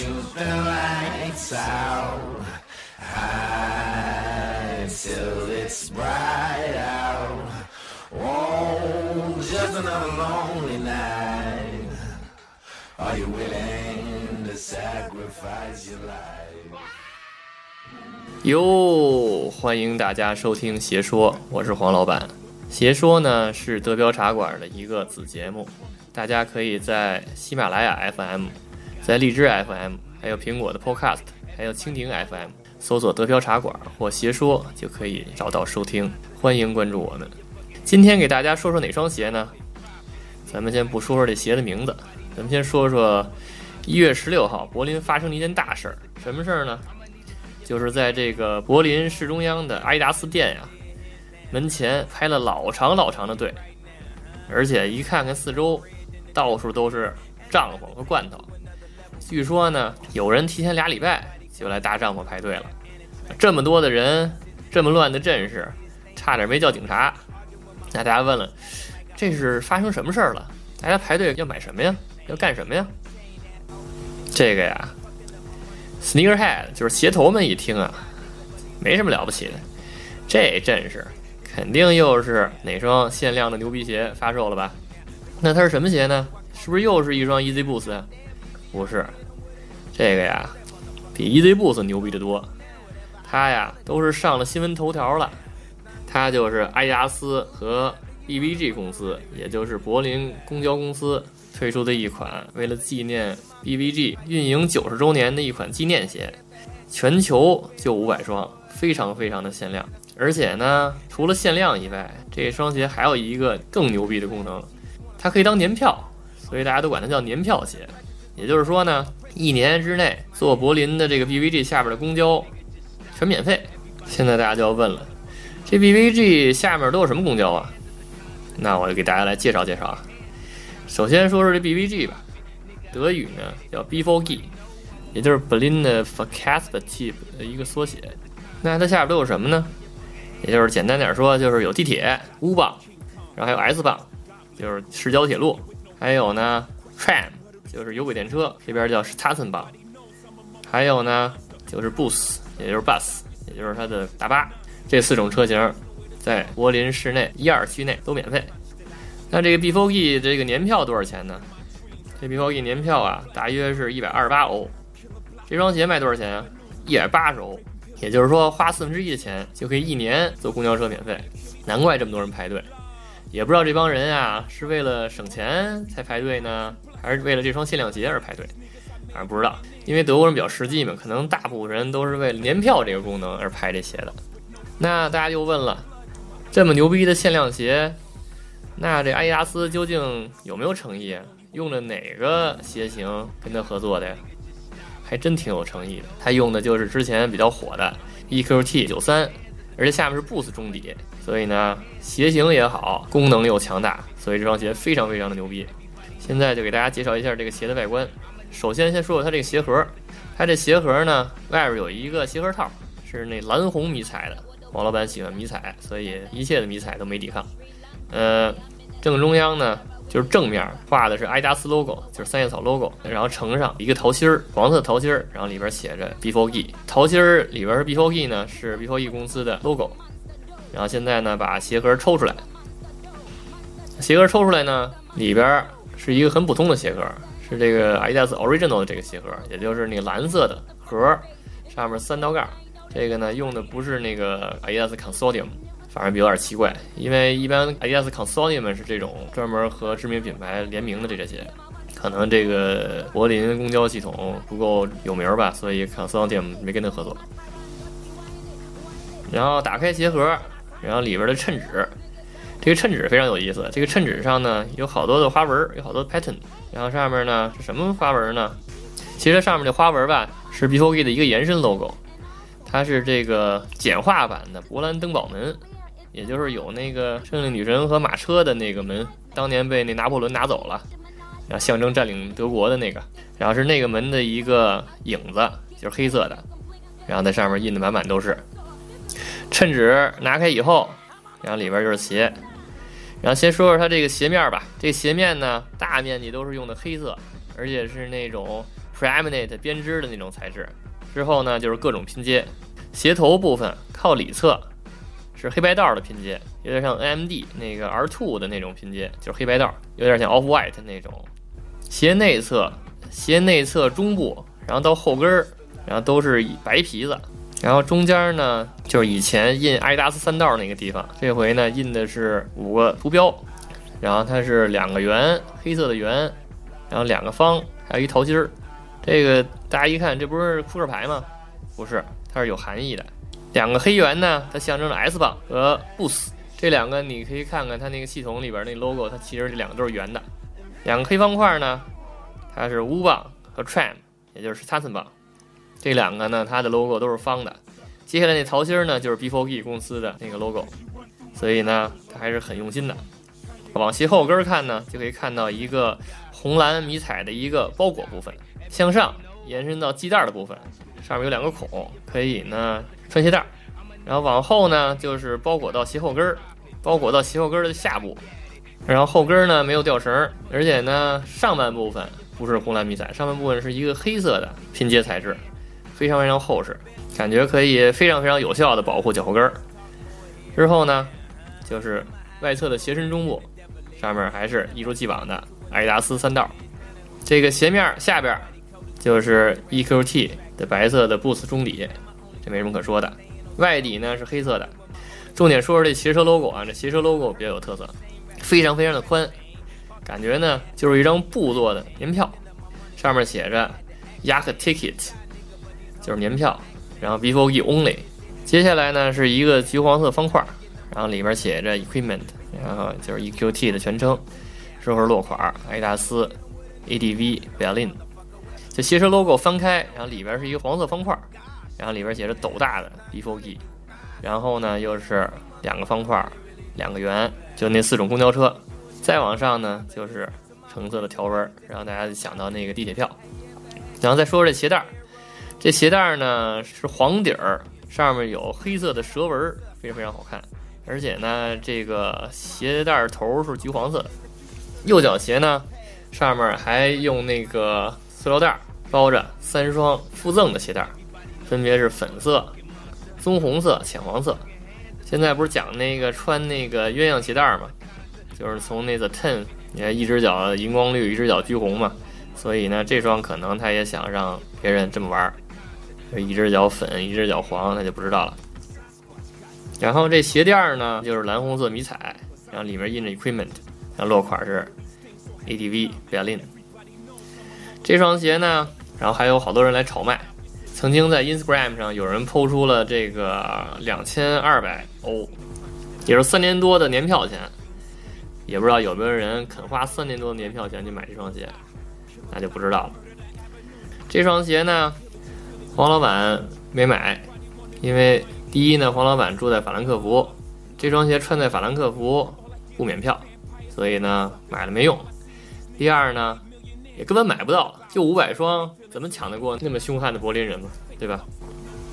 shoot the lights out high till it's bright out. Oh, just another lonely night. Are you willing to sacrifice your life? 哟，欢迎大家收听邪说，我是黄老板。邪说呢是德标茶馆的一个子节目，大家可以在喜马拉雅 FM、在荔枝 FM、还有苹果的 Podcast、还有蜻蜓 FM 搜索“德飘茶馆”或“鞋说”就可以找到收听。欢迎关注我们。今天给大家说说哪双鞋呢？咱们先不说说这鞋的名字，咱们先说说一月十六号柏林发生了一件大事儿。什么事儿呢？就是在这个柏林市中央的阿迪达斯店呀，门前排了老长老长的队，而且一看看四周，到处都是帐篷和罐头。据说呢，有人提前俩礼拜就来搭帐篷排队了。这么多的人，这么乱的阵势，差点没叫警察。那大家问了，这是发生什么事儿了？大家排队要买什么呀？要干什么呀？这个呀，sneakerhead 就是鞋头们一听啊，没什么了不起的，这阵势肯定又是哪双限量的牛皮鞋发售了吧？那它是什么鞋呢？是不是又是一双 Easy Boost 啊？不是，这个呀，比 Easy Boost 牛逼得多。它呀，都是上了新闻头条了。它就是阿迪达斯和 BVG 公司，也就是柏林公交公司推出的一款为了纪念 BVG 运营九十周年的一款纪念鞋，全球就五百双，非常非常的限量。而且呢，除了限量以外，这双鞋还有一个更牛逼的功能，它可以当年票，所以大家都管它叫年票鞋。也就是说呢，一年之内坐柏林的这个 BVG 下边的公交全免费。现在大家就要问了。这 BVG 下面都有什么公交啊？那我就给大家来介绍介绍啊。首先说说这 BVG 吧，德语呢叫 BVG，也就是 Berlin Verkehrsbetrieb 的一个缩写。那它下边都有什么呢？也就是简单点说，就是有地铁 U 棒，然后还有 S 棒，就是市郊铁路，还有呢 Tram，就是有轨电车，这边叫 Straßen 棒，还有呢就是 Bus，也就是 Bus，也就是它的大巴。这四种车型在柏林市内一二区内都免费。那这个 BVG 这个年票多少钱呢？这 BVG 年票啊，大约是一百二十八欧。这双鞋卖多少钱啊？一百八十欧。也就是说，花四分之一的钱就可以一年坐公交车免费。难怪这么多人排队，也不知道这帮人啊是为了省钱才排队呢，还是为了这双限量鞋而排队。反正不知道，因为德国人比较实际嘛，可能大部分人都是为了年票这个功能而排这鞋的。那大家就问了，这么牛逼的限量鞋，那这阿迪达斯究竟有没有诚意啊？用的哪个鞋型跟他合作的呀？还真挺有诚意的。他用的就是之前比较火的 EQT 九三，而且下面是 Boost 中底，所以呢，鞋型也好，功能又强大，所以这双鞋非常非常的牛逼。现在就给大家介绍一下这个鞋的外观。首先先说说它这个鞋盒，它这鞋盒呢，外边有一个鞋盒套，是那蓝红迷彩的。王老板喜欢迷彩，所以一切的迷彩都没抵抗。呃，正中央呢，就是正面画的是阿迪达斯 logo，就是三叶草 logo，然后呈上一个桃心儿，黄色桃心儿，然后里边写着 B4G。桃心儿里边是 B4G 呢，是 B4G 公司的 logo。然后现在呢，把鞋盒抽出来，鞋盒抽出来呢，里边是一个很普通的鞋盒，是这个阿迪达斯 original 的这个鞋盒，也就是那个蓝色的盒，上面三道杠。这个呢，用的不是那个 Adidas Consortium，反正有点奇怪，因为一般 Adidas Consortium 是这种专门和知名品牌联名的这些鞋，可能这个柏林公交系统不够有名吧，所以 Consortium 没跟他合作。然后打开鞋盒，然后里边的衬纸，这个衬纸非常有意思，这个衬纸上呢有好多的花纹，有好多 pattern，然后上面呢是什么花纹呢？其实上面的花纹吧是 B4G 的一个延伸 logo。它是这个简化版的勃兰登堡门，也就是有那个胜利女神和马车的那个门，当年被那拿破仑拿走了，然后象征占领德国的那个，然后是那个门的一个影子，就是黑色的，然后在上面印的满满都是。衬纸拿开以后，然后里边就是鞋，然后先说说它这个鞋面吧。这个鞋面呢，大面积都是用的黑色，而且是那种 p r e m i n e n t 编织的那种材质。之后呢，就是各种拼接，鞋头部分靠里侧是黑白道的拼接，有点像 AMD 那个 R2 的那种拼接，就是黑白道，有点像 Off White 那种。鞋内侧，鞋内侧中部，然后到后跟儿，然后都是以白皮子。然后中间呢，就是以前印阿迪达斯三道那个地方，这回呢印的是五个图标，然后它是两个圆，黑色的圆，然后两个方，还有一桃心儿。这个大家一看，这不是扑克牌吗？不是，它是有含义的。两个黑圆呢，它象征着 S 棒和 Boost。这两个你可以看看它那个系统里边那 logo，它其实这两个都是圆的。两个黑方块呢，它是 U 棒和 Tram，也就是 t a s n 棒。这两个呢，它的 logo 都是方的。接下来那桃心呢，就是 B4G 公司的那个 logo，所以呢，它还是很用心的。往鞋后跟看呢，就可以看到一个红蓝迷彩的一个包裹部分，向上延伸到系带的部分，上面有两个孔，可以呢穿鞋带。然后往后呢，就是包裹到鞋后跟儿，包裹到鞋后跟儿的下部。然后后跟儿呢没有吊绳，而且呢上半部分不是红蓝迷彩，上半部分是一个黑色的拼接材质。非常非常厚实，感觉可以非常非常有效的保护脚后跟儿。之后呢，就是外侧的鞋身中部，上面还是一如既往的阿迪达斯三道。这个鞋面下边就是 EQT 的白色的 Boost 中底，这没什么可说的。外底呢是黑色的。重点说说这鞋舌 logo 啊，这鞋舌 logo 比较有特色，非常非常的宽，感觉呢就是一张布做的年票，上面写着 Yak Ticket。就是年票，然后 before only，接下来呢是一个橘黄色方块，然后里边写着 equipment，然后就是 EQT 的全称，之后落款阿迪达斯 ADV Berlin，这鞋车 logo 翻开，然后里边是一个黄色方块，然后里边写着斗大的 before e，然后呢又是两个方块，两个圆，就那四种公交车，再往上呢就是橙色的条纹，让大家想到那个地铁票，然后再说说这鞋带。这鞋带呢是黄底儿，上面有黑色的蛇纹，非常非常好看。而且呢，这个鞋带头是橘黄色。右脚鞋呢，上面还用那个塑料袋包着三双附赠的鞋带，分别是粉色、棕红色、浅黄色。现在不是讲那个穿那个鸳鸯鞋带吗？就是从那个 ten，你看一只脚荧光绿，一只脚橘红嘛。所以呢，这双可能他也想让别人这么玩儿。一只脚粉，一只脚黄，那就不知道了。然后这鞋垫呢，就是蓝红色迷彩，然后里面印着 equipment，然后落款是 ADV Berlin。这双鞋呢，然后还有好多人来炒卖。曾经在 Instagram 上有人抛出了这个两千二百欧，也是三年多的年票钱，也不知道有没有人肯花三年多的年票钱去买这双鞋，那就不知道了。这双鞋呢？黄老板没买，因为第一呢，黄老板住在法兰克福，这双鞋穿在法兰克福不免票，所以呢买了没用。第二呢，也根本买不到，就五百双，怎么抢得过那么凶悍的柏林人呢？对吧？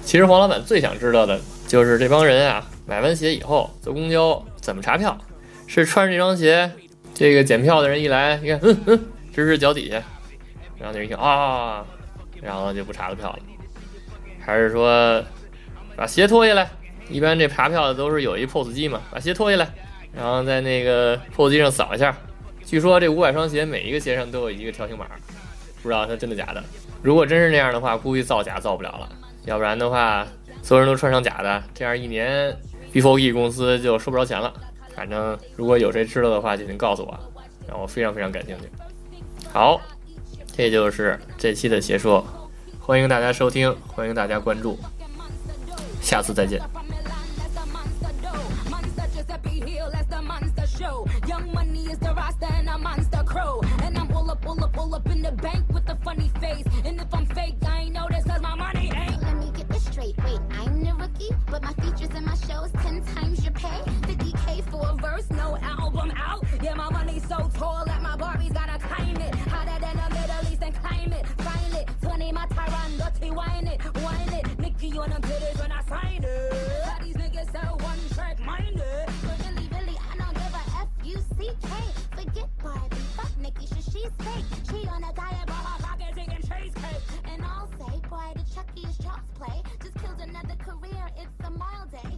其实黄老板最想知道的就是这帮人啊，买完鞋以后坐公交怎么查票？是穿着这双鞋，这个检票的人一来，你看，嗯嗯，指指脚底下，然后那人一听啊，然后就不查了票了。还是说，把鞋脱下来。一般这查票的都是有一 POS 机嘛，把鞋脱下来，然后在那个 POS 机上扫一下。据说这五百双鞋每一个鞋上都有一个条形码，不知道它真的假的。如果真是那样的话，估计造假造不了了。要不然的话，所有人都穿上假的，这样一年 Before 公司就收不着钱了。反正如果有谁知道的话，就请告诉我，让我非常非常感兴趣。好，这就是这期的邪说。欢迎大家收听，欢迎大家关注，下次再见。you she's fake. She on a diet, but her pockets eating cheesecake. And I'll say, boy, the Chucky is play. Just killed another career. It's a mild day.